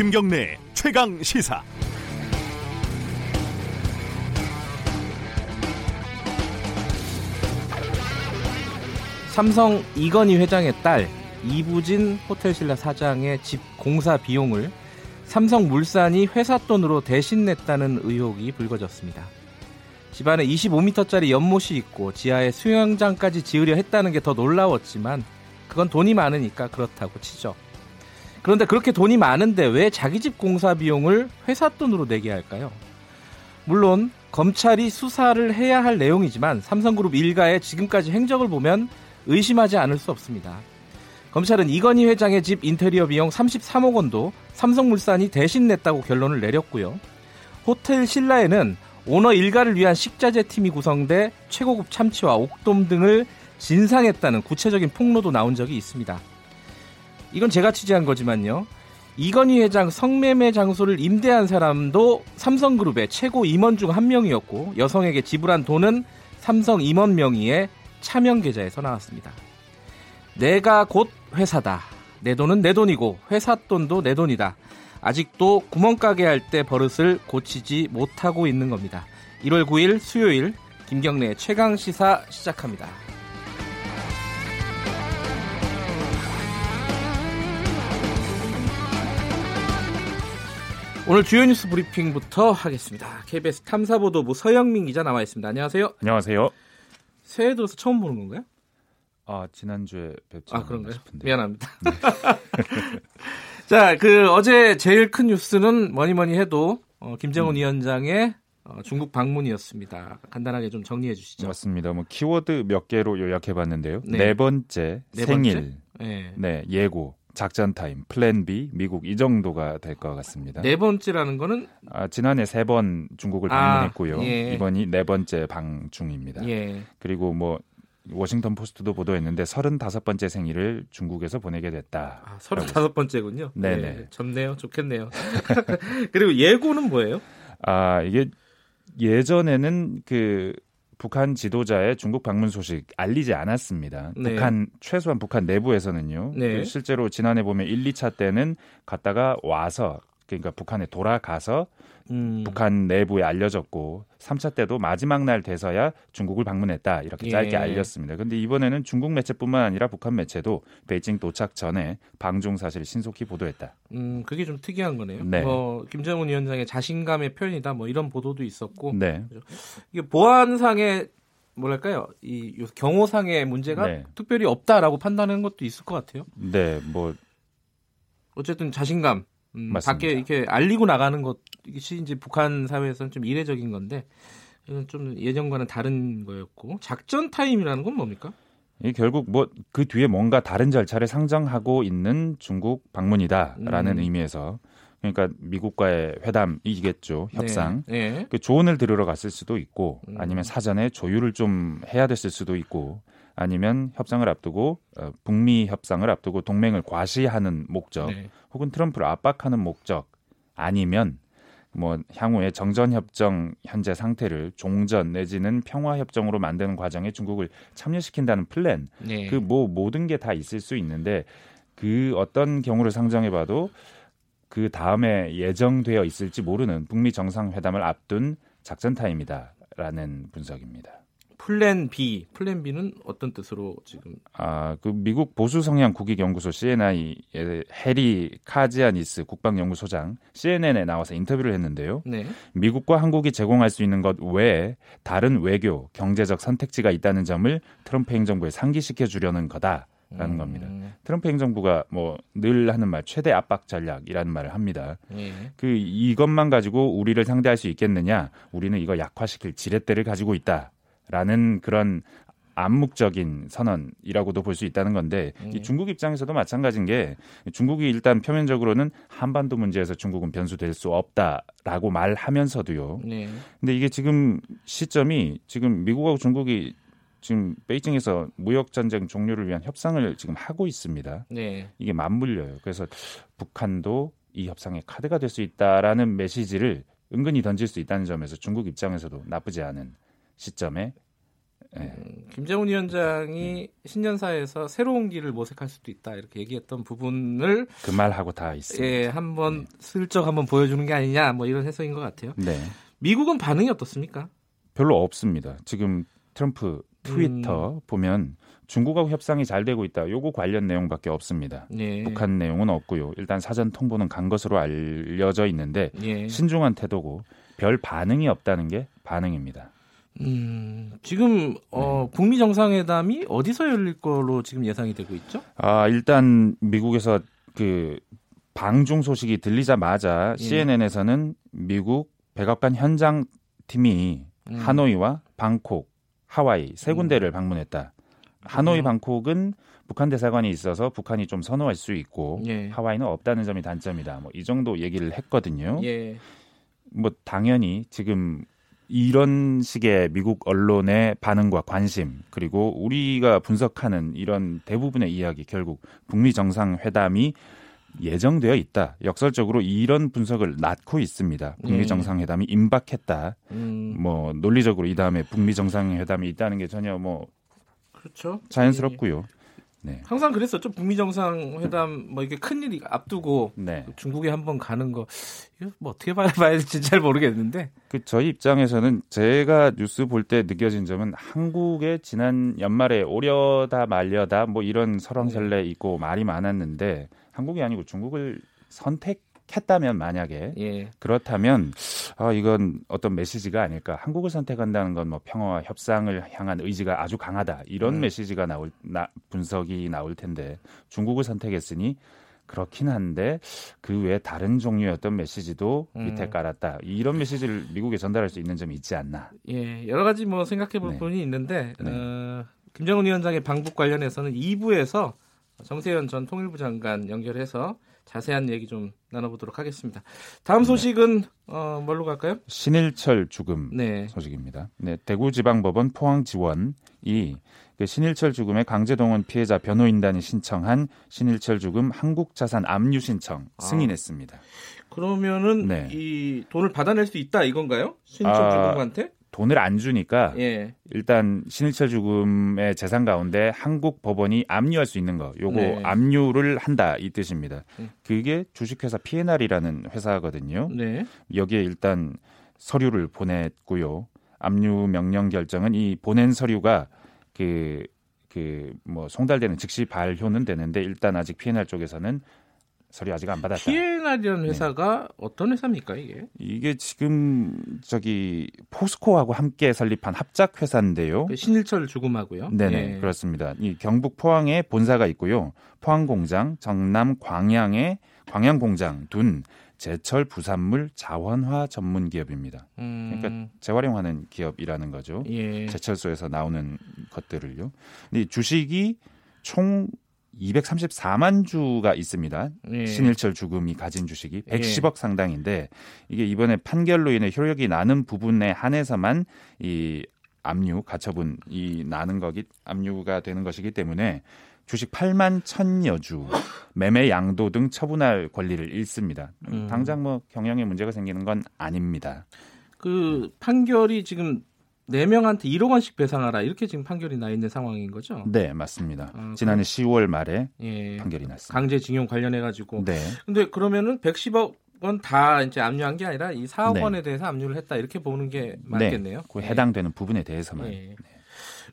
김경래 최강 시사. 삼성 이건희 회장의 딸 이부진 호텔신라 사장의 집 공사 비용을 삼성물산이 회사 돈으로 대신 냈다는 의혹이 불거졌습니다. 집안에 25m짜리 연못이 있고 지하에 수영장까지 지으려 했다는 게 더 놀라웠지만 그건 돈이 많으니까 그렇다고 치죠. 그런데 그렇게 돈이 많은데 왜 자기 집 공사 비용을 회사 돈으로 내게 할까요? 물론 검찰이 수사를 해야 할 내용이지만 삼성그룹 일가의 지금까지 행적을 보면 의심하지 않을 수 없습니다. 검찰은 이건희 회장의 집 인테리어 비용 33억 원도 삼성물산이 대신 냈다고 결론을 내렸고요. 호텔 신라에는 오너 일가를 위한 식자재 팀이 구성돼 최고급 참치와 옥돔 등을 진상했다는 구체적인 폭로도 나온 적이 있습니다. 이건 제가 취재한 거지만요. 이건희 회장 성매매 장소를 임대한 사람도 삼성그룹의 최고 임원 중 한 명이었고 여성에게 지불한 돈은 삼성 임원 명의의 차명 계좌에서 나왔습니다. 내가 곧 회사다. 내 돈은 내 돈이고 회사 돈도 내 돈이다. 아직도 구멍가게 할 때 버릇을 고치지 못하고 있는 겁니다. 1월 9일 수요일 김경래 최강 시사 시작합니다. 오늘 주요 뉴스 브리핑부터 하겠습니다. KBS 탐사보도부 서영민 기자 나와 있습니다. 안녕하세요. 안녕하세요. 새해 들어서 처음 보는 건가요? 아 지난주에 뵙지 아 그런가요? 싶은데. 미안합니다. 네. 자, 그 어제 제일 큰 뉴스는 뭐니 뭐니 해도 어, 김정은 음. 위원장의 어, 중국 방문이었습니다. 간단하게 좀 정리해 주시죠. 맞습니다. 뭐 키워드 몇 개로 요약해 봤는데요. 네. 네 번째 네 생일, 번째? 네. 네 예고, 작전 타임, 플랜 B, 미국 이 정도가 될 것 같습니다. 네 번째라는 거는 아, 지난해 세 번 중국을 아, 방문했고요. 아, 예. 이번이 네 번째 방중입니다. 예. 그리고 뭐 워싱턴 포스트도 보도했는데 35번째 생일을 중국에서 보내게 됐다. 아, 35번째군요. 네네. 네, 좋네요. 좋겠네요. 그리고 예고는 뭐예요? 아, 이게 예전에는 그 북한 지도자의 중국 방문 소식 알리지 않았습니다. 네. 북한 최소한 북한 내부에서는요. 네. 그 실제로 지난해 보면 1, 2차 때는 갔다가 와서 그러니까 북한에 돌아가서 음. 북한 내부에 알려졌고 3차 때도 마지막 날 돼서야 중국을 방문했다 이렇게 예. 짧게 예. 알렸습니다. 그런데 이번에는 중국 매체뿐만 아니라 북한 매체도 베이징 도착 전에 방중 사실을 신속히 보도했다. 음, 그게 좀 특이한 거네요. 네. 뭐 김정은 위원장의 자신감의 표현이다 뭐 이런 보도도 있었고 네. 이게 보안상의 뭐랄까요 이 경호상의 문제가 네. 특별히 없다라고 판단하는 것도 있을 것 같아요. 네, 뭐 어쨌든 자신감 음, 밖에 이렇게 알리고 나가는 것이 이제 북한 사회에서는 좀 이례적인 건데 이건 좀 예전과는 다른 거였고 작전 타임이라는 건 뭡니까? 이 결국 뭐 그 뒤에 뭔가 다른 절차를 상정하고 있는 중국 방문이다라는 음. 의미에서 그러니까 미국과의 회담이겠죠 협상 네. 네. 그 조언을 들으러 갔을 수도 있고 음. 아니면 사전에 조율을 좀 해야 됐을 수도 있고 아니면 협상을 앞두고 어, 북미 협상을 앞두고 동맹을 과시하는 목적 네. 혹은 트럼프를 압박하는 목적 아니면 뭐 향후에 정전 협정 현재 상태를 종전 내지는 평화 협정으로 만드는 과정에 중국을 참여시킨다는 플랜 네. 그뭐 모든 게 다 있을 수 있는데 그 어떤 경우를 상정해 봐도 그 다음에 예정되어 있을지 모르는 북미 정상회담을 앞둔 작전 타임이다라는 분석입니다. 플랜 B, 플랜 B는 어떤 뜻으로 지금? 아, 그 미국 보수 성향 국익 연구소 CNI의 해리 카지아니스 국방연구소장 CNN에 나와서 인터뷰를 했는데요. 네. 미국과 한국이 제공할 수 있는 것 외에 다른 외교, 경제적 선택지가 있다는 점을 트럼프 행정부에 상기시켜 주려는 거다. 라는 음. 겁니다. 트럼프 행정부가 뭐 늘 하는 말 최대 압박 전략이라는 말을 합니다. 예. 그 이것만 가지고 우리를 상대할 수 있겠느냐? 우리는 이거 약화시킬 지렛대를 가지고 있다. 라는 그런 암묵적인 선언이라고도 볼 수 있다는 건데 음. 이 중국 입장에서도 마찬가지인 게 중국이 일단 표면적으로는 한반도 문제에서 중국은 변수될 수 없다라고 말하면서도요. 네. 근데 이게 지금 시점이 지금 미국하고 중국이 지금 베이징에서 무역 전쟁 종료를 위한 협상을 지금 하고 있습니다. 네. 이게 맞물려요. 그래서 북한도 이 협상의 카드가 될 수 있다라는 메시지를 은근히 던질 수 있다는 점에서 중국 입장에서도 나쁘지 않은 시점에 네. 음, 김정은 위원장이 신년사에서 새로운 길을 모색할 수도 있다 이렇게 얘기했던 부분을 그 말하고 다 있습니다. 예, 한번 네. 슬쩍 한번 보여주는 게 아니냐 뭐 이런 해석인 것 같아요. 네. 미국은 반응이 어떻습니까? 별로 없습니다. 지금 트럼프 트위터 음. 보면 중국하고 협상이 잘 되고 있다. 요거 관련 내용밖에 없습니다. 예. 북한 내용은 없고요. 일단 사전 통보는 간 것으로 알려져 있는데 예. 신중한 태도고 별 반응이 없다는 게 반응입니다. 음, 지금 어, 네. 북미 정상회담이 어디서 열릴 거로 지금 예상이 되고 있죠? 아, 일단 미국에서 그 방중 소식이 들리자마자 예. CNN에서는 미국 백악관 현장 팀이 음. 하노이와 방콕, 하와이 세 군데를 음. 방문했다. 하노이, 음. 방콕은 북한 대사관이 있어서 북한이 좀 선호할 수 있고 예. 하와이는 없다는 점이 단점이다. 뭐 이 정도 얘기를 했거든요. 예. 뭐 당연히 지금 이런 식의 미국 언론의 반응과 관심 그리고 우리가 분석하는 이런 대부분의 이야기 결국 북미 정상회담이 예정되어 있다. 역설적으로 이런 분석을 낳고 있습니다. 북미 네. 정상회담이 임박했다. 음. 뭐 논리적으로 이 다음에 북미 정상회담이 있다는 게 전혀 뭐 그렇죠. 자연스럽고요. 네. 항상 그랬었죠. 북미 정상회담 뭐 이게 큰 일이 앞두고 네. 중국에 한번 가는 거 이거 뭐 어떻게 봐야, 봐야 될지 잘 모르겠는데. 그 저희 입장에서는 제가 뉴스 볼 때 느껴진 점은 한국의 지난 연말에 오려다 말려다 뭐 이런 설왕설래 네. 있고 말이 많았는데 한국이 아니고 중국을 선택 했다면 만약에 예. 그렇다면 아 이건 어떤 메시지가 아닐까 한국을 선택한다는 건 뭐 평화와 협상을 향한 의지가 아주 강하다 이런 음. 메시지가 나올 나, 분석이 나올 텐데 중국을 선택했으니 그렇긴 한데 그 외에 다른 종류의 어떤 메시지도 음. 밑에 깔았다 이런 메시지를 미국에 전달할 수 있는 점이 있지 않나 예 여러 가지 뭐 생각해 볼 네. 부분이 있는데 네. 어, 김정은 위원장의 방북 관련해서는 2부에서 정세현 전 통일부 장관 연결해서 자세한 얘기 좀 나눠보도록 하겠습니다. 다음 소식은 어, 뭘로 갈까요? 신일철 죽음 네. 소식입니다. 네, 대구지방법원 포항지원이 그 신일철 죽음의 강제동원 피해자 변호인단이 신청한 신일철 죽음 한국자산 압류 신청 아. 승인했습니다. 아, 그러면은 네. 이 돈을 받아낼 수 있다 이건가요? 신일철 아, 죽음한테? 돈을 안 주니까 예. 일단 신일철 죽음의 재산 가운데 한국 법원이 압류할 수 있는 거 요거 네. 압류를 한다 이 뜻입니다. 음. 그게 주식회사 P&R이라는 회사거든요. 네. 여기에 일단 서류를 보냈고요. 압류 명령 결정은 이 보낸 서류가 그 그 뭐 송달되는 즉시 발효는 되는데 일단 아직 P&R 쪽에서는 서류 아직 안 받았다. PNR이라는 네. 회사가 네. 어떤 회사입니까 이게? 이게 지금 저기 포스코하고 함께 설립한 합작 회사인데요. 그 신일철 죽음하고요. 네네 네. 그렇습니다. 이 경북 포항에 본사가 있고요. 포항 공장, 정남 광양에 광양 공장 둔 제철 부산물 자원화 전문 기업입니다. 음. 그러니까 재활용하는 기업이라는 거죠. 예. 제철소에서 나오는 것들을요. 근데 주식이 총 234만 주가 있습니다. 예. 신일철 죽음이 가진 주식이 110억 예. 상당인데 이게 이번에 판결로 인해 효력이 나는 부분에 한해서만 이 압류 가처분이 나는 거기 압류가 되는 것이기 때문에 주식 8만 천여 주 매매 양도 등 처분할 권리를 잃습니다. 음. 당장 뭐 경영에 문제가 생기는 건 아닙니다. 그 판결이 지금 4명한테 1억 원씩 배상하라 이렇게 지금 판결이 나 있는 상황인 거죠? 네, 맞습니다. 아, 지난해 그... 10월 말에 예, 판결이 났습니다. 강제징용 관련해 가지고. 네. 근데 그러면은 110억 원다 이제 압류한 게 아니라 이 4억 네. 원에 대해서 압류를 했다 이렇게 보는 게 맞겠네요. 네, 그 해당되는 예. 부분에 대해서만. 예. 네.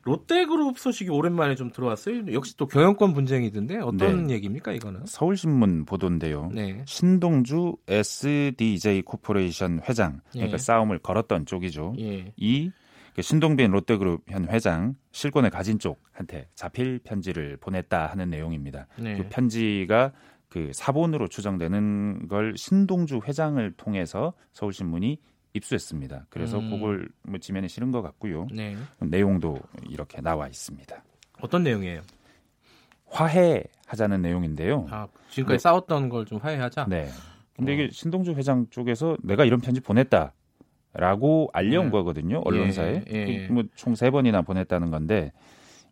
롯데그룹 소식이 오랜만에 좀 들어왔어요. 역시 또 경영권 분쟁이던데 어떤 네. 얘기입니까 이거는? 서울신문 보도인데요. 네. 신동주 SDJ 코퍼레이션 회장 그러니까 예. 싸움을 걸었던 쪽이죠. 예. 이그 신동빈 롯데그룹 현 회장 실권을 가진 쪽한테 자필 편지를 보냈다 하는 내용입니다. 네. 그 편지가 그 사본으로 추정되는 걸 신동주 회장을 통해서 서울신문이 입수했습니다. 그래서 음. 그걸 뭐 지면에 실은 것 같고요. 네. 내용도 이렇게 나와 있습니다. 어떤 내용이에요? 화해하자는 내용인데요. 아, 지금까지 네. 싸웠던 걸 좀 화해하자. 네. 근데 어. 이게 신동주 회장 쪽에서 내가 이런 편지 보냈다. 라고 알려온 네. 거거든요. 언론사에. 예, 예. 뭐총 세 번이나 보냈다는 건데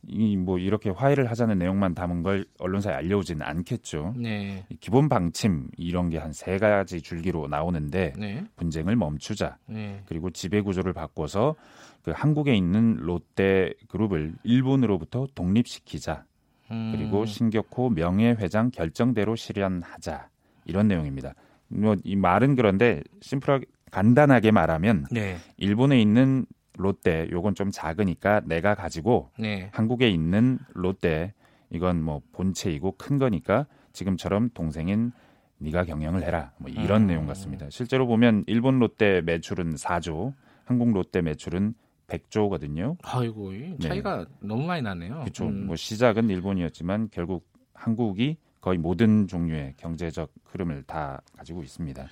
이 뭐 이렇게 화해를 하자는 내용만 담은 걸 언론사에 알려오지는 않겠죠. 네. 기본 방침 이런 게 한 세 가지 줄기로 나오는데 네. 분쟁을 멈추자. 네. 그리고 지배 구조를 바꿔서 그 한국에 있는 롯데 그룹을 일본으로부터 독립시키자. 음. 그리고 신격호 명예회장 결정대로 실현하자. 이런 내용입니다. 뭐 이 말은 그런데 심플하게 간단하게 말하면 네. 일본에 있는 롯데 요건 좀 작으니까 내가 가지고 네. 한국에 있는 롯데 이건 뭐 본체이고 큰 거니까 지금처럼 동생인 네가 경영을 해라. 뭐 이런 음. 내용 같습니다. 실제로 보면 일본 롯데 매출은 4조, 한국 롯데 매출은 100조거든요. 아이고, 차이가 네. 너무 많이 나네요. 그렇죠. 음. 뭐 시작은 일본이었지만 결국 한국이 거의 모든 종류의 경제적 흐름을 다 가지고 있습니다.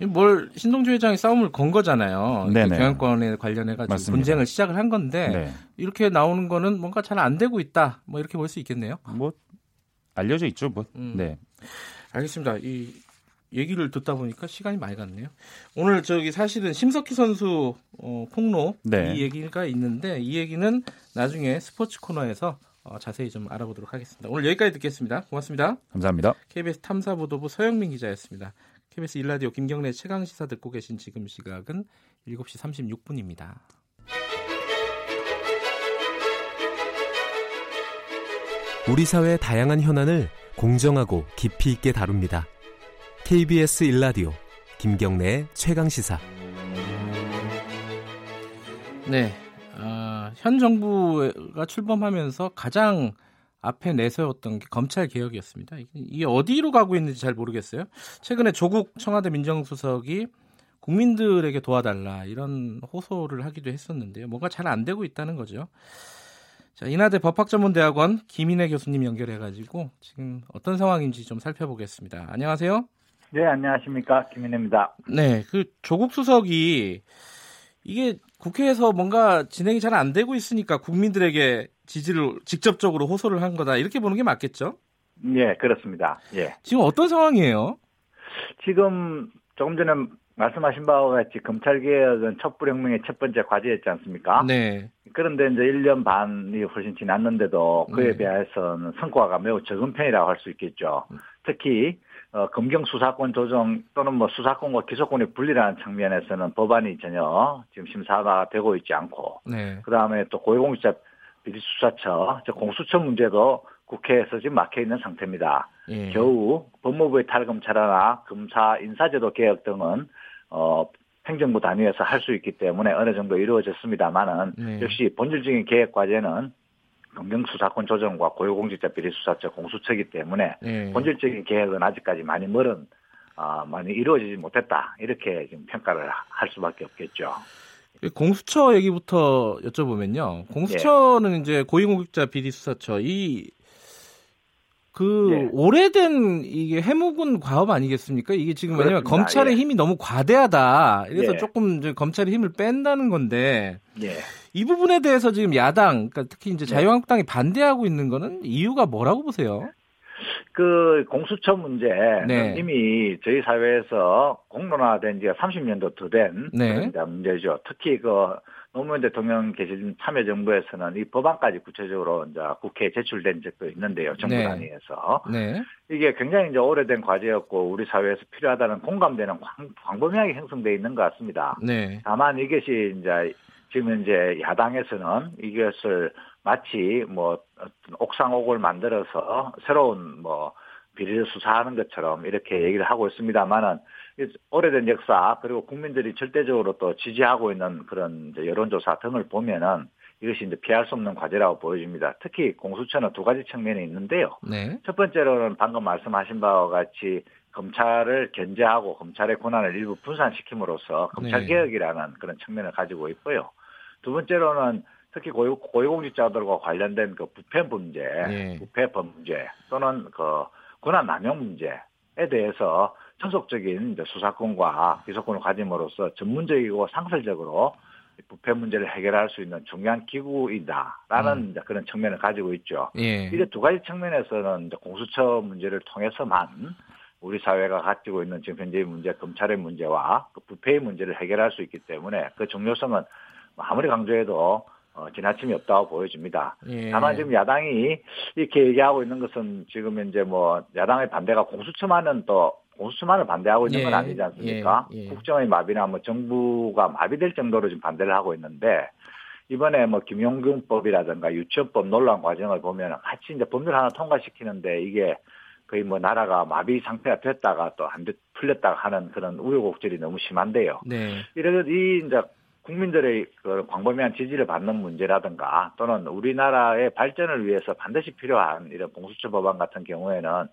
뭘 신동주 회장이 싸움을 건 거잖아요. 경영권에 관련해 가지고 분쟁을 시작을 한 건데 네. 이렇게 나오는 거는 뭔가 잘 안 되고 있다. 뭐 이렇게 볼 수 있겠네요. 뭐 알려져 있죠, 뭐. 음. 네. 알겠습니다. 이 얘기를 듣다 보니까 시간이 많이 갔네요. 오늘 저기 사실은 심석희 선수 어, 폭로 네. 이 얘기가 있는데 이 얘기는 나중에 스포츠 코너에서 어, 자세히 좀 알아보도록 하겠습니다. 오늘 여기까지 듣겠습니다. 고맙습니다. 감사합니다. KBS 탐사보도부 서영민 기자였습니다. KBS 일라디오 김경래 최강 시사 듣고 계신 지금 시각은 7시 36분입니다. 우리 사회의 다양한 현안을 공정하고 깊이 있게 다룹니다. KBS 일라디오 김경래 최강 시사. 네, 어, 현 정부가 출범하면서 가장 앞에 내세웠던 게 검찰 개혁이었습니다. 이게 어디로 가고 있는지 잘 모르겠어요. 최근에 조국 청와대 민정수석이 국민들에게 도와달라 이런 호소를 하기도 했었는데요. 뭔가 잘 안 되고 있다는 거죠. 자, 인하대 법학전문대학원 김인혜 교수님 연결해가지고 지금 어떤 상황인지 좀 살펴보겠습니다. 안녕하세요. 네, 안녕하십니까. 김인혜입니다. 네, 그 조국 수석이 이게 국회에서 뭔가 진행이 잘 안 되고 있으니까 국민들에게 지지를 직접적으로 호소를 한 거다 이렇게 보는 게 맞겠죠? 예, 그렇습니다. 예. 지금 어떤 상황이에요? 지금 조금 전에 말씀하신 바와 같이 검찰 개혁은 촛불혁명의 첫 번째 과제였지 않습니까? 네. 그런데 이제 1년 반이 훨씬 지났는데도 그에 네. 비해서는 성과가 매우 적은 편이라고 할 수 있겠죠. 특히 어, 검경 수사권 조정 또는 뭐 수사권과 기소권이 분리라는 측면에서는 법안이 전혀 지금 심사가 되고 있지 않고, 네. 그 다음에 또 고위공직자 비리수사처, 즉 공수처 문제도 국회에서 지금 막혀 있는 상태입니다. 예. 겨우 법무부의 탈검찰 하나, 검사 인사제도 개혁 등은 어, 행정부 단위에서 할 수 있기 때문에 어느 정도 이루어졌습니다만은 네. 역시 본질적인 개혁 과제는 검경수사권 조정과 고위공직자 비리수사처 공수처이기 때문에 네. 본질적인 개혁은 아직까지 많이 멀은 어, 많이 이루어지지 못했다 이렇게 지금 평가를 할 수밖에 없겠죠. 공수처 얘기부터 여쭤보면요. 공수처는 네. 이제 고위공직자 비리수사처 이 그, 네. 오래된 이게 해묵은 과업 아니겠습니까? 이게 지금 왜냐면 검찰의 예. 힘이 너무 과대하다. 그래서 예. 조금 이제 검찰의 힘을 뺀다는 건데. 예. 이 부분에 대해서 지금 야당, 그러니까 특히 이제 네. 자유한국당이 반대하고 있는 거는 이유가 뭐라고 보세요? 그 공수처 문제 네. 이미 저희 사회에서 공론화된 지가 30년도 더된 네. 문제죠. 특히 그 노무현 대통령 계신 참여정부에서는 이 법안까지 구체적으로 이제 국회에 제출된 적도 있는데요. 정부 네. 단위에서. 네. 이게 굉장히 이제 오래된 과제였고 우리 사회에서 필요하다는 공감되는 광 범위하게 형성되어 있는 것 같습니다. 네. 다만 이것이 이제 지금 이제 야당에서는 이것을 마치 뭐 옥상옥을 만들어서 새로운 뭐 비리를 수사하는 것처럼 이렇게 얘기를 하고 있습니다만은 오래된 역사 그리고 국민들이 절대적으로 또 지지하고 있는 그런 여론조사 등을 보면은 이것이 이제 피할 수 없는 과제라고 보여집니다. 특히 공수처는 두 가지 측면이 있는데요. 네. 첫 번째로는 방금 말씀하신 바와 같이 검찰을 견제하고 검찰의 권한을 일부 분산시킴으로써 검찰 네. 개혁이라는 그런 측면을 가지고 있고요. 두 번째로는 특히 고위, 고위공직자들과 관련된 그 부패 문제, 네. 부패 범죄 또는 그 권한 남용 문제에 대해서 전속적인 수사권과 기소권을 가짐으로써 전문적이고 상설적으로 부패 문제를 해결할 수 있는 중요한 기구이다라는 음. 그런 측면을 가지고 있죠. 예. 이제 두 가지 측면에서는 공수처 문제를 통해서만 우리 사회가 가지고 있는 지금 현재의 문제, 검찰의 문제와 그 부패의 문제를 해결할 수 있기 때문에 그 중요성은 아무리 강조해도 어, 지나침이 없다고 보여집니다. 예. 다만 지금 야당이 이렇게 얘기하고 있는 것은 지금 이제 뭐 야당의 반대가 공수처만은 또 공수처만을 반대하고 있는 건 예. 아니지 않습니까? 예. 예. 국정의 마비나 뭐 정부가 마비될 정도로 지금 반대를 하고 있는데 이번에 뭐 김용균법이라든가 유치원법 논란 과정을 보면 같이 이제 법률 하나 통과시키는데 이게 거의 뭐 나라가 마비 상태가 됐다가 또 안 풀렸다가 하는 그런 우여곡절이 너무 심한데요. 네. 이래서 이 이제 국민들의 그 광범위한 지지를 받는 문제라든가 또는 우리나라의 발전을 위해서 반드시 필요한 이런 공수처 법안 같은 경우에는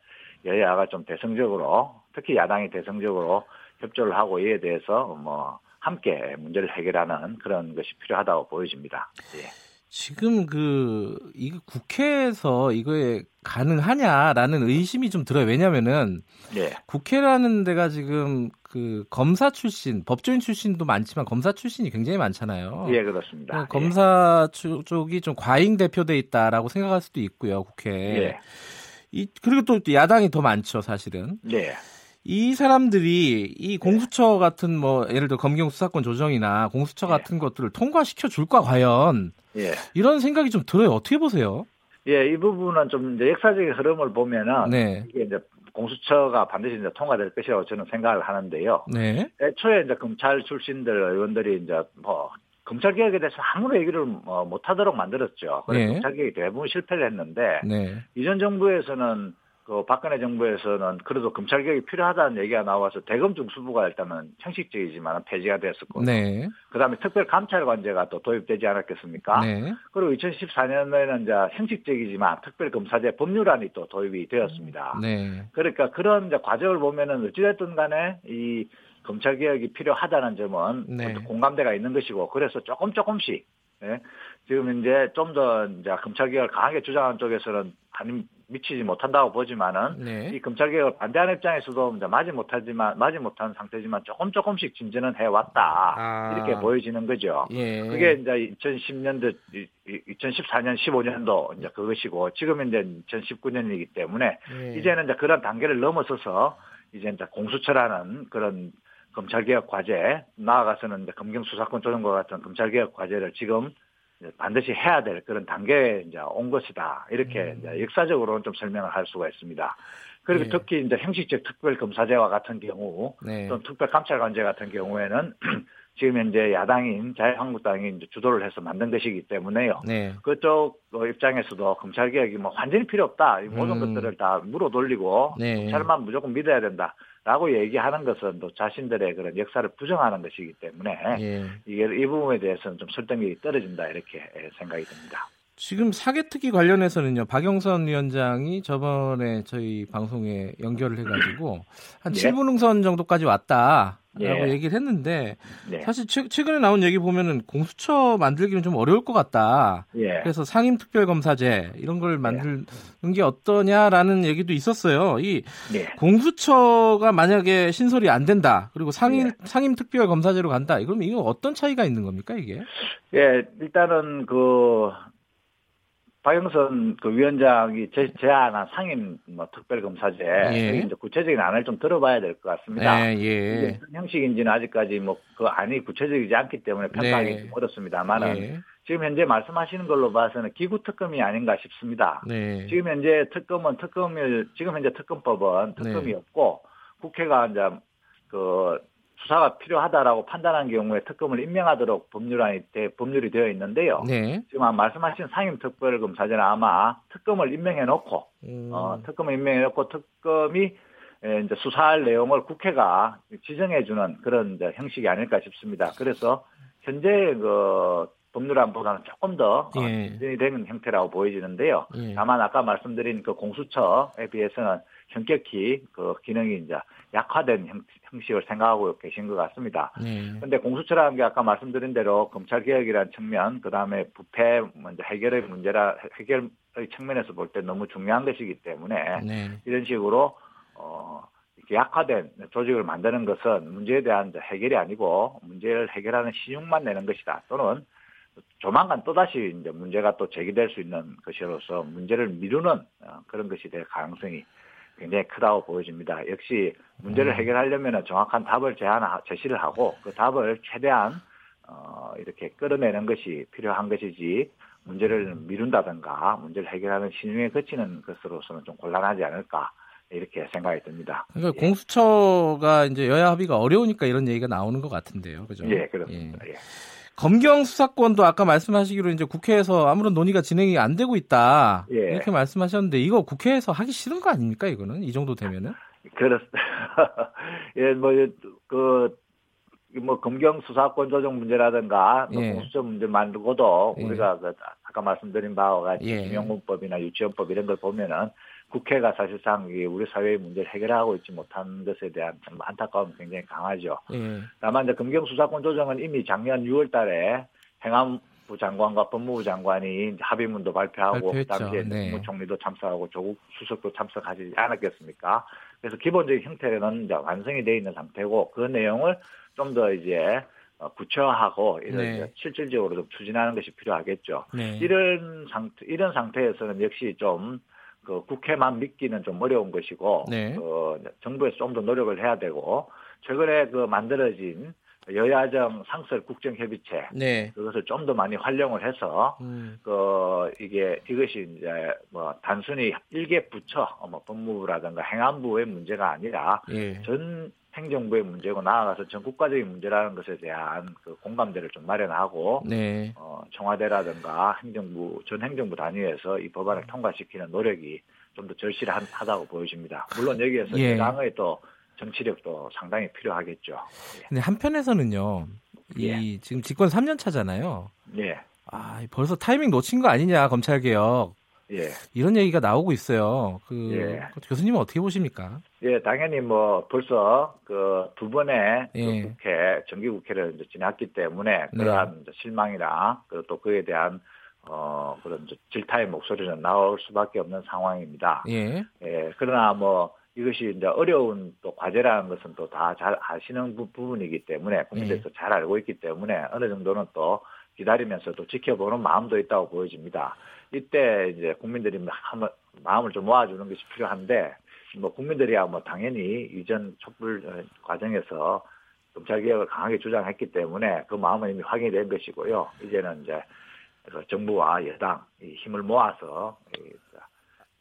여야가 좀 대승적으로 특히 야당이 대승적으로 협조를 하고 이에 대해서 뭐 함께 문제를 해결하는 그런 것이 필요하다고 보여집니다. 예. 지금 그 이거 국회에서 이거에 가능하냐라는 의심이 좀 들어요. 왜냐면은 네. 국회라는 데가 지금 그 검사 출신, 법조인 출신도 많지만 검사 출신이 굉장히 많잖아요. 예, 그렇습니다. 검사 예. 쪽이 좀 과잉 대표돼 있다라고 생각할 수도 있고요, 국회. 예. 이 그리고 또 야당이 더 많죠, 사실은. 네. 이 사람들이 이 공수처 같은 뭐 예를 들어 검경 수사권 조정이나 공수처 예. 같은 것들을 통과시켜 줄까 과연 예. 이런 생각이 좀 들어요. 어떻게 보세요? 예, 이 부분은 좀 이제 역사적인 흐름을 보면은 네. 이게 이제 공수처가 반드시 이제 통과될 것이라고 저는 생각을 하는데요. 네. 애초에 이제 검찰 출신들 의원들이 이제 뭐 검찰 개혁에 대해서 아무런 얘기를 뭐 못하도록 만들었죠. 그래서 네. 검찰 개혁이 대부분 실패를 했는데 네. 이전 정부에서는 그 박근혜 정부에서는 그래도 검찰 개혁이 필요하다는 얘기가 나와서 대검 중 수부가 일단은 형식적이지만 폐지가 됐었고, 네. 그다음에 특별 감찰관제가 또 도입되지 않았겠습니까? 네. 그리고 2014년에는 이제 형식적이지만 특별 검사제 법률안이 또 도입이 되었습니다. 네. 그러니까 그런 이제 과정을 보면은 어찌됐든 간에 이 검찰 개혁이 필요하다는 점은 네. 공감대가 있는 것이고, 그래서 조금 조금씩 예? 지금 이제 좀 더 이제 검찰 개혁을 강하게 주장하는 쪽에서는 아니 미치지 못한다고 보지만은 네. 이 검찰 개혁을 반대하는 입장에서도 이제 맞지 못하지만 맞지 못한 상태지만 조금 조금씩 진전은 해왔다 아. 이렇게 보여지는 거죠. 예. 그게 이제 2010년도 2014년 15년도 이제 그것이고 지금은 이제 2019년이기 때문에 예. 이제는 이제 그런 단계를 넘어서서 이제 이제 공수처라는 그런 검찰개혁 과제 나아가서는 이제 검경수사권 조정과 같은 검찰개혁 과제를 지금 반드시 해야 될 그런 단계에 이제 온 것이다. 이렇게 음. 이제 역사적으로는 좀 설명을 할 수가 있습니다. 그리고 네. 특히 이제 형식적 특별검사제와 같은 경우, 네. 또 특별감찰관제 같은 경우에는 지금 현재 야당인 자유한국당이 이제 주도를 해서 만든 것이기 때문에요. 네. 그쪽 입장에서도 검찰 개혁이 뭐 완전히 필요 없다. 모든 음. 것들을 다 물어 돌리고 네. 검찰만 무조건 믿어야 된다. 라고 얘기하는 것은 또 자신들의 그런 역사를 부정하는 것이기 때문에 예. 이게 이 부분에 대해서는 좀 설득력이 떨어진다 이렇게 생각이 듭니다. 지금 사개특위 관련해서는요, 박영선 위원장이 저번에 저희 방송에 연결을 해가지고 한 네. 7분 응선 정도까지 왔다. 라고 네. 얘기를 했는데 네. 사실 최 근에 나온 얘기 보면은 공수처 만들기는 좀 어려울 것 같다. 네. 그래서 상임특별검사제 이런 걸 만드는 게 어떠냐라는 얘기도 있었어요. 이 공수처가 만약에 신설이 안 된다. 그리고 상임 상임특별검사제로 간다. 그럼 이거 어떤 차이가 있는 겁니까 이게? 예, 일단은 그 박영선 그 위원장이 제, 제안한 상임 뭐 특별검사제 예. 이제 구체적인 안을 좀 들어봐야 될 것 같습니다. 예, 예. 형식인지는 아직까지 뭐 그 안이 구체적이지 않기 때문에 평가하기 네. 좀 어렵습니다만은 예. 지금 현재 말씀하시는 걸로 봐서는 기구 특검이 아닌가 싶습니다. 네. 지금 현재 특검은 특검을 지금 현재 특검법은 특검이 네. 없고 국회가 이제 그 수사가 필요하다라고 판단한 경우에 특검을 임명하도록 법률안이 되, 법률이 되어 있는데요. 네. 지금 말씀하신 상임특별검사제는 아마 특검을 임명해 놓고 음. 어, 특검을 임명해 놓고 특검이 이제 수사할 내용을 국회가 지정해 주는 그런 형식이 아닐까 싶습니다. 그래서 현재 그 법률안보다는 조금 더 어, 예. 진전이 되는 형태라고 보여지는데요. 예. 다만 아까 말씀드린 그 공수처에 비해서는 현격히 그 기능이 이제 약화된 형, 식을 생각하고 계신 것 같습니다. 그런데 네. 공수처라는 게 아까 말씀드린 대로 검찰 개혁이라는 측면, 그 다음에 부패 문제 해결의 문제라 해결의 측면에서 볼 때 너무 중요한 것이기 때문에 네. 이런 식으로 어 이렇게 약화된 조직을 만드는 것은 문제에 대한 해결이 아니고 문제를 해결하는 신용만 내는 것이다. 또는 조만간 또다시 이제 문제가 또 제기될 수 있는 것이로서 문제를 미루는 어, 그런 것이 될 가능성이 굉장히 크다고 보여집니다. 역시 문제를 음. 해결하려면 정확한 답을 제안 제시를 하고 그 답을 최대한 어, 이렇게 끌어내는 것이 필요한 것이지 문제를 미룬다든가 문제를 해결하는 신중에 거치는 것으로서는 좀 곤란하지 않을까 이렇게 생각이 듭니다. 그러니까 예. 공수처가 이제 여야 합의가 어려우니까 이런 얘기가 나오는 것 같은데요, 그죠? 예, 그렇습니다. 예. 예. 검경 수사권도 아까 말씀하시기로 이제 국회에서 아무런 논의가 진행이 안 되고 있다 예. 이렇게 말씀하셨는데 이거 국회에서 하기 싫은 거 아닙니까 이거는 이 정도 되면은? 그렇습니다. 예, 뭐 그 뭐 검경 수사권 조정 문제라든가 뭐 예. 공수처 문제 만들고도 예. 우리가 그 아까 말씀드린 바와 같이 예. 김영문법이나 유치원법 이런 걸 보면은 국회가 사실상 우리 사회의 문제를 해결하고 있지 못한 것에 대한 참 안타까움이 굉장히 강하죠. 예. 다만 이제 검경 수사권 조정은 이미 작년 6월달에 행안부 장관과 법무부 장관이 합의문도 발표하고 발표했죠. 당시에 네. 국무총리도 참석하고 조국 수석도 참석하지 않았겠습니까? 그래서 기본적인 형태는 이제 완성이 돼 있는 상태고 그 내용을 좀 더 이제 어, 구체화하고 이런 네. 실질적으로 좀 추진하는 것이 필요하겠죠. 네. 이런 상태 이런 상태에서는 역시 좀 그 국회만 믿기는 좀 어려운 것이고 네. 어, 정부에서 좀 더 노력을 해야 되고 최근에 그 만들어진 여야정 상설 국정협의체 네. 그것을 좀 더 많이 활용을 해서 음. 그 이게 이것이 이제 뭐 단순히 일개 부처 뭐 법무부라든가 행안부의 문제가 아니라 예. 전 행정부의 문제고 나아가서 전 국가적인 문제라는 것에 대한 그 공감대를 좀 마련하고 네. 어, 청와대라든가 행정부 전 행정부 단위에서 이 법안을 통과시키는 노력이 좀 더 절실하다고 보여집니다. 물론 여기에서 예. 당의 또 정치력도 상당히 필요하겠죠. 예. 근데 한편에서는요. 이 예. 지금 집권 3년 차잖아요. 예. 아, 벌써 타이밍 놓친 거 아니냐, 검찰 개혁. 예. 이런 얘기가 나오고 있어요. 그 예. 교수님은 어떻게 보십니까? 예, 당연히 뭐 벌써 그 두 번의 그 예. 그 국회 정기 국회를 이제 지났기 때문에 네. 그러한 네. 실망이나 또 그에 대한 어 그런 질타의 목소리는 나올 수밖에 없는 상황입니다. 예. 예 그러나 뭐 이것이 이제 어려운 또 과제라는 것은 또 다 잘 아시는 부, 분이기 때문에 국민들도 예. 잘 알고 있기 때문에 어느 정도는 또 기다리면서도 지켜보는 마음도 있다고 보여집니다. 이때 이제 국민들이 마음을 좀 모아주는 것이 필요한데 뭐 국민들이야 뭐 당연히 이전 촛불 어, 과정에서 검찰 개혁을 강하게 주장했기 때문에 그 마음은 이미 확인이 된 것이고요. 이제는 이제 그 정부와 여당 힘을 모아서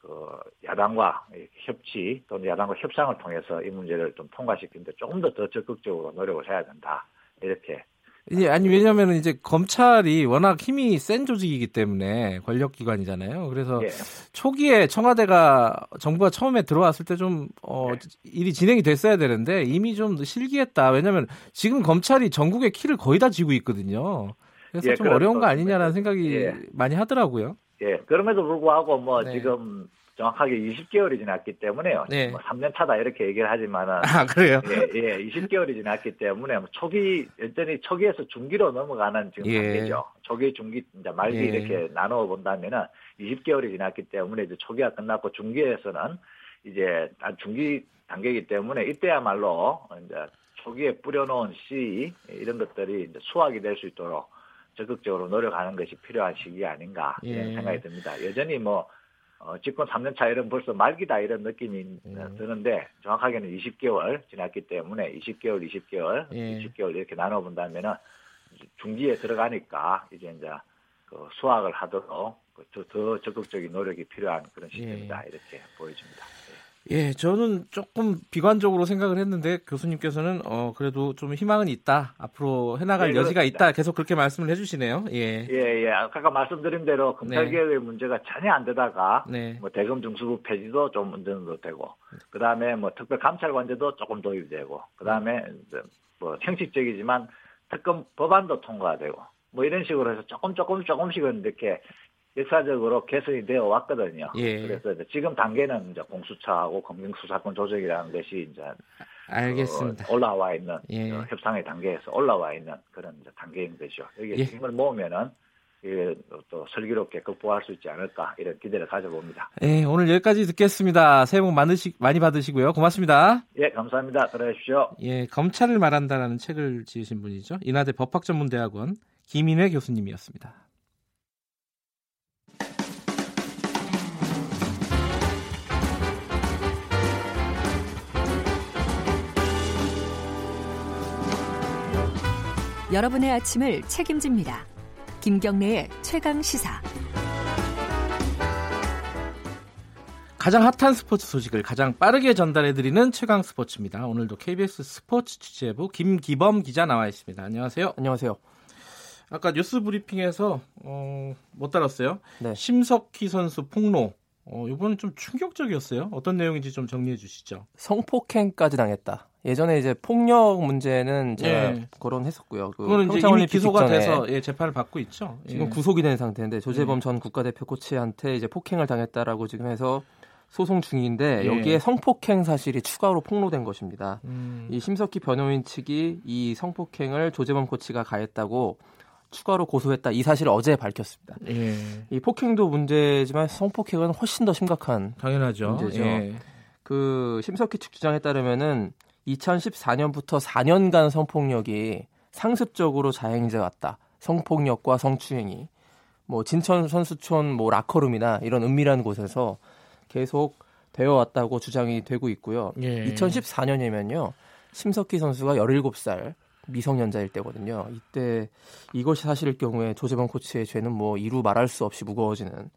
그 야당과 협치 또는 야당과 협상을 통해서 이 문제를 좀 통과시키는데 조금 더 더 적극적으로 노력을 해야 된다. 이렇게 이제 아니 왜냐하면 이제 검찰이 워낙 힘이 센 조직이기 때문에 권력 기관이잖아요. 그래서 예. 초기에 청와대가 정부가 처음에 들어왔을 때 좀 어, 네. 일이 진행이 됐어야 되는데 이미 좀 실기했다. 왜냐하면 지금 검찰이 전국의 키를 거의 다 쥐고 있거든요. 그래서 예, 좀 어려운 거 아니냐라는 생각이 예. 많이 하더라고요. 예, 그럼에도 불구하고 뭐 네. 지금 정확하게 20개월이 지났기 때문에요. 네. 뭐 3년 차다 이렇게 얘기를 하지만은 아 그래요? 예, 예 20개월이 지났기 때문에 뭐 초기 여전히 초기에서 중기로 넘어가는 지금 예. 단계죠. 초기, 중기, 이제 말기 예. 이렇게 나누어 본다면은 20개월이 지났기 때문에 이제 초기가 끝났고 중기에서는 이제 중기 단계이기 때문에 이때야말로 이제 초기에 뿌려놓은 씨 이런 것들이 이제 수확이 될 수 있도록 적극적으로 노력하는 것이 필요한 시기 아닌가 이런 예. 생각이 듭니다. 여전히 뭐 어, 집권 3년 차 이런 벌써 말기다 이런 느낌이 음. 드는데 정확하게는 20개월 지났기 때문에 20개월, 20개월, 예. 20개월 이렇게 나눠 본다면은 중기에 들어가니까 이제 이제 그 수확을 하도록 더, 더 적극적인 노력이 필요한 그런 시점이다 예. 이렇게 보여집니다. 예, 저는 조금 비관적으로 생각을 했는데 교수님께서는 어 그래도 좀 희망은 있다. 앞으로 해나갈 네, 여지가 그렇습니다. 있다. 계속 그렇게 말씀을 해주시네요. 예, 예, 예. 아까 말씀드린 대로 검찰개혁의 네. 문제가 전혀 안 되다가 네. 뭐 대검 중수부 폐지도 좀 문제는 되고, 그 다음에 뭐 특별 감찰관제도 조금 도입이 되고, 그 다음에 뭐 형식적이지만 특검 법안도 통과되고, 뭐 이런 식으로 해서 조금 조금 조금씩은 이렇게 역사적으로 개선이 되어 왔거든요. 예. 그래서 지금 단계는 이제 공수처하고 검경수사권 조정이라는 것이 이제 알겠습니다. 어, 올라와 있는 예. 어, 협상의 단계에서 올라와 있는 그런 단계인 거죠. 여기 예. 힘을 모으면은 예, 또 슬기롭게 극복할 수 있지 않을까 이런 기대를 가져봅니다. 예, 오늘 여기까지 듣겠습니다. 새해 복 많으시, 많이 받으시고요. 고맙습니다. 예, 감사합니다. 들어주십시오. 예, 검찰을 말한다라는 책을 지으신 분이죠. 인하대 법학전문대학원 김인회 교수님이었습니다. 여러분의 아침을 책임집니다. 김경래의 최강 시사. 가장 핫한 스포츠 소식을 가장 빠르게 전달해드리는 최강 스포츠입니다. 오늘도 KBS 스포츠 취재부 김기범 기자 나와 있습니다. 안녕하세요. 안녕하세요. 아까 뉴스 브리핑에서 어, 못 달았어요. 네. 심석희 선수 폭로. 어, 이번엔 좀 충격적이었어요. 어떤 내용인지 좀 정리해 주시죠. 성폭행까지 당했다. 예전에 이제 폭력 문제는 제가 예. 거론했었고요. 그 그거는 이제 이미 기소가 돼서 예, 재판을 받고 있죠. 지금 예. 구속이 된 상태인데 조재범 예. 전 국가대표 코치한테 이제 폭행을 당했다라고 지금 해서 소송 중인데 예. 여기에 성폭행 사실이 추가로 폭로된 것입니다. 음. 이 심석희 변호인 측이 이 성폭행을 조재범 코치가 가했다고 추가로 고소했다 이 사실을 어제 밝혔습니다. 예. 이 폭행도 문제지만 성폭행은 훨씬 더 심각한 당연하죠. 문제죠. 예. 그 심석희 측 주장에 따르면은 2014년부터 4년간 성폭력이 상습적으로 자행돼 왔다. 성폭력과 성추행이 뭐 진천 선수촌 뭐 라커룸이나 이런 은밀한 곳에서 계속 되어 왔다고 주장이 되고 있고요. 예. 2014년이면요. 심석희 선수가 17살 미성년자일 때거든요. 이때 이것이 사실일 경우에 조재범 코치의 죄는 뭐 이루 말할 수 없이 무거워지는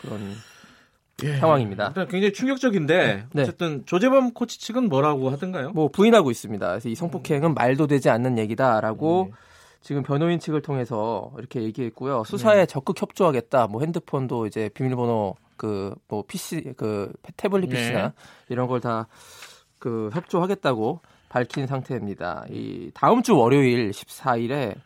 그런 예. 상황입니다. 굉장히 충격적인데 네. 어쨌든 조재범 코치 측은 뭐라고 하던가요? 뭐 부인하고 있습니다. 그래서 이 성폭행은 말도 되지 않는 얘기다라고 예. 지금 변호인 측을 통해서 이렇게 얘기했고요. 수사에 네. 적극 협조하겠다. 뭐 핸드폰도 이제 비밀번호 그뭐 PC 그 태블릿 PC나 네. 이런 걸 다 그 협조하겠다고 밝힌 상태입니다. 이 다음 주 월요일 14일에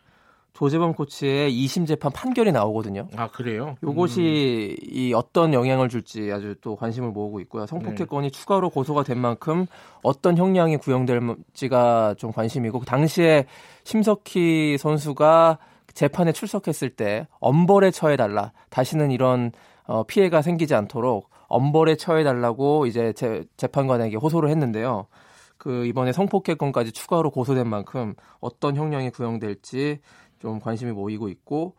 조재범 코치의 2심 재판 판결이 나오거든요. 아 그래요? 요것이 음. 이 어떤 영향을 줄지 아주 또 관심을 모으고 있고요. 성폭행 건이 네. 추가로 고소가 된 만큼 어떤 형량이 구형될지가 좀 관심이고 당시에 심석희 선수가 재판에 출석했을 때 엄벌에 처해 달라. 다시는 이런 어, 피해가 생기지 않도록 엄벌에 처해 달라고 이제 재, 재판관에게 호소를 했는데요. 그 이번에 성폭행 건까지 추가로 고소된 만큼 어떤 형량이 구형될지 좀 관심이 모이고 있고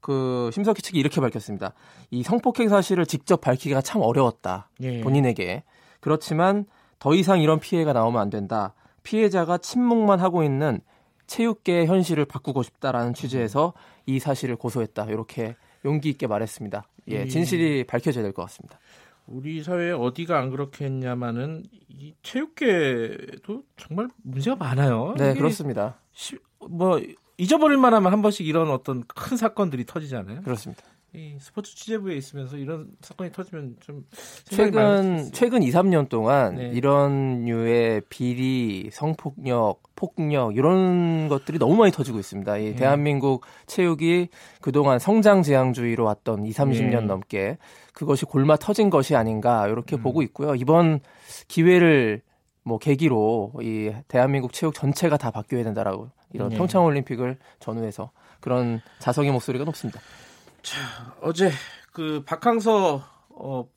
그 심석희 측이 이렇게 밝혔습니다. 이 성폭행 사실을 직접 밝히기가 참 어려웠다. 예. 본인에게. 그렇지만 더 이상 이런 피해가 나오면 안 된다. 피해자가 침묵만 하고 있는 체육계의 현실을 바꾸고 싶다라는 취지에서 이 사실을 고소했다. 이렇게 용기 있게 말했습니다. 예, 진실이 밝혀져야 될 것 같습니다. 우리 사회에 어디가 안 그렇게 했냐마는 이 체육계도 정말 문제가 많아요. 네, 그렇습니다. 시, 뭐 잊어버릴 만하면 한 번씩 이런 어떤 큰 사건들이 터지잖아요. 그렇습니다. 이 스포츠 취재부에 있으면서 이런 사건이 터지면 좀 최근 최근 2, 3년 동안 네. 이런 류의 비리, 성폭력, 폭력 이런 것들이 너무 많이 터지고 있습니다. 이 네. 대한민국 체육이 그동안 성장 지향주의로 왔던 2, 30년 네. 넘게 그것이 골마 터진 것이 아닌가 이렇게 음. 보고 있고요. 이번 기회를 뭐 계기로 이 대한민국 체육 전체가 다 바뀌어야 된다라고 이런 네. 평창 올림픽을 전후해서 그런 자성의 목소리가 높습니다. 자, 어제 그 박항서 어,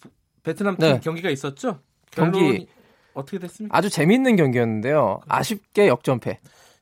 베트남 팀 네. 경기가 있었죠? 경기 어떻게 됐습니까? 아주 재밌는 경기였는데요. 아쉽게 역전패.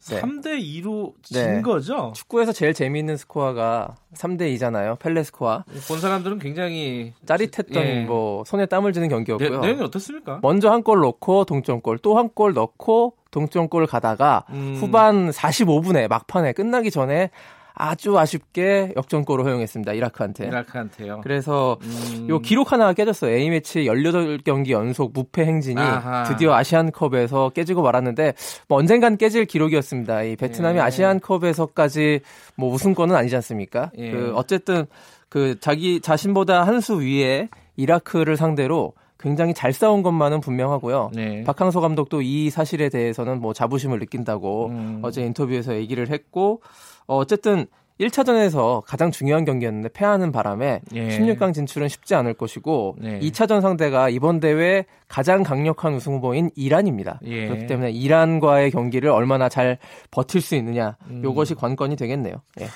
네. 3대 2로 진 네. 거죠? 축구에서 제일 재미있는 스코어가 3대 2잖아요. 펠레 스코어. 본 사람들은 굉장히 짜릿했던 예. 뭐 손에 땀을 쥐는 경기였고요. 내, 용이 어떻습니까? 먼저 한 골 넣고 동점골, 또 한 골 넣고 동점골 가다가 음. 후반 45분에 막판에 끝나기 전에 아주 아쉽게 역전골을 허용했습니다. 이라크한테. 이라크한테요. 그래서 음... 요 기록 하나가 깨졌어요. A매치 18경기 연속 무패 행진이 아하. 드디어 아시안컵에서 깨지고 말았는데 뭐 언젠간 깨질 기록이었습니다. 이 베트남이 예. 아시안컵에서까지 뭐 우승권은 아니지 않습니까? 예. 그 어쨌든 그 자기 자신보다 한 수 위에 이라크를 상대로 굉장히 잘 싸운 것만은 분명하고요. 네. 박항서 감독도 이 사실에 대해서는 뭐 자부심을 느낀다고 음. 어제 인터뷰에서 얘기를 했고 어, 어쨌든 1차전에서 가장 중요한 경기였는데 패하는 바람에 예. 16강 진출은 쉽지 않을 것이고 네. 2차전 상대가 이번 대회 가장 강력한 우승 후보인 이란입니다. 예. 그렇기 때문에 이란과의 경기를 얼마나 잘 버틸 수 있느냐 이것이 음. 관건이 되겠네요. 예.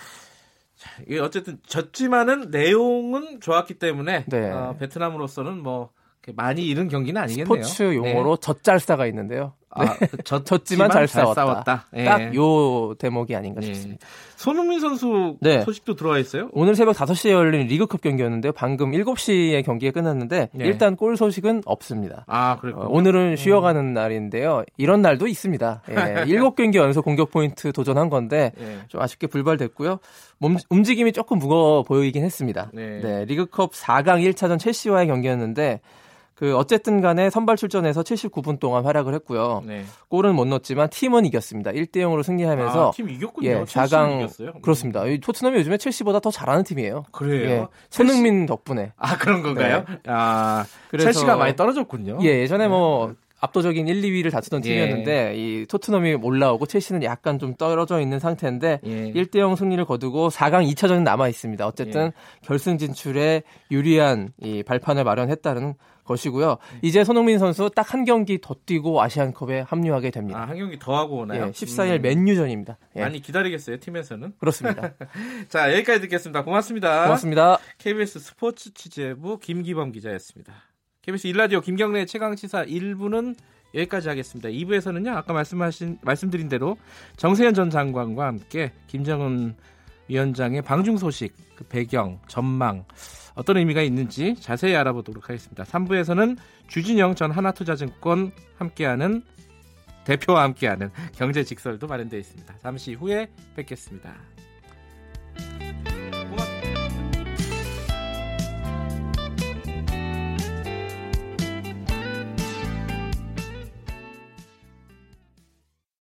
이게 어쨌든 졌지만은 내용은 좋았기 때문에 네. 어, 베트남으로서는 뭐 많이 잃은 경기는 아니겠네요. 스포츠 용어로 네. 젖잘싸가 있는데요. 아, 네. 졌, 졌지만 잘, 잘 싸웠다. 싸웠다. 예. 딱요 대목이 아닌가 예. 싶습니다. 손흥민 선수 네. 소식도 들어와 있어요? 오늘 새벽 5시에 열린 리그컵 경기였는데요. 방금 7시에 경기가 끝났는데 네. 일단 골 소식은 없습니다. 아, 그렇군요. 어, 오늘은 쉬어가는 음. 날인데요. 이런 날도 있습니다. 예, 7경기 연속 공격 포인트 도전한 건데 예. 좀 아쉽게 불발됐고요. 몸, 움직임이 조금 무거워 보이긴 했습니다. 네. 네 리그컵 4강 1차전 첼시와의 경기였는데 그 어쨌든 간에 선발 출전해서 79분 동안 활약을 했고요. 네. 골은 못 넣었지만 팀은 이겼습니다. 1대 0으로 승리하면서 아, 팀 이겼군요. 예, 4강 이겼어요? 그렇습니다. 이 토트넘이 요즘에 첼시보다 더 잘하는 팀이에요. 그래요. 예, 손흥민 덕분에. 아, 그런 건가요? 네. 아, 그래서 첼시가 많이 떨어졌군요. 예, 예전에 뭐 네. 압도적인 1, 2위를 다투던 예. 팀이었는데 이 토트넘이 올라오고 첼시는 약간 좀 떨어져 있는 상태인데 예. 1대 0 승리를 거두고 4강 2차전은 남아 있습니다. 어쨌든 예. 결승 진출에 유리한 이 발판을 마련했다는 것이고요. 이제 손흥민 선수 딱 한 경기 더 뛰고 아시안컵에 합류하게 됩니다. 아, 한 경기 더 하고 오나요? 예, 14일 음. 맨유전입니다. 예. 많이 기다리겠어요, 팀에서는? 그렇습니다. 자, 여기까지 듣겠습니다. 고맙습니다. 고맙습니다. KBS 스포츠 취재부 김기범 기자였습니다. KBS 일라디오 김경래 최강 시사 1부는 여기까지 하겠습니다. 2부에서는요, 아까 말씀하신, 말씀드린 대로 정세현 전 장관과 함께 김정은 위원장의 방중 소식, 그 배경, 전망, 어떤 의미가 있는지 자세히 알아보도록 하겠습니다. 3부에서는 주진영 전 하나투자증권 함께하는 대표와 함께하는 경제 직설도 마련되어 있습니다. 잠시 후에 뵙겠습니다.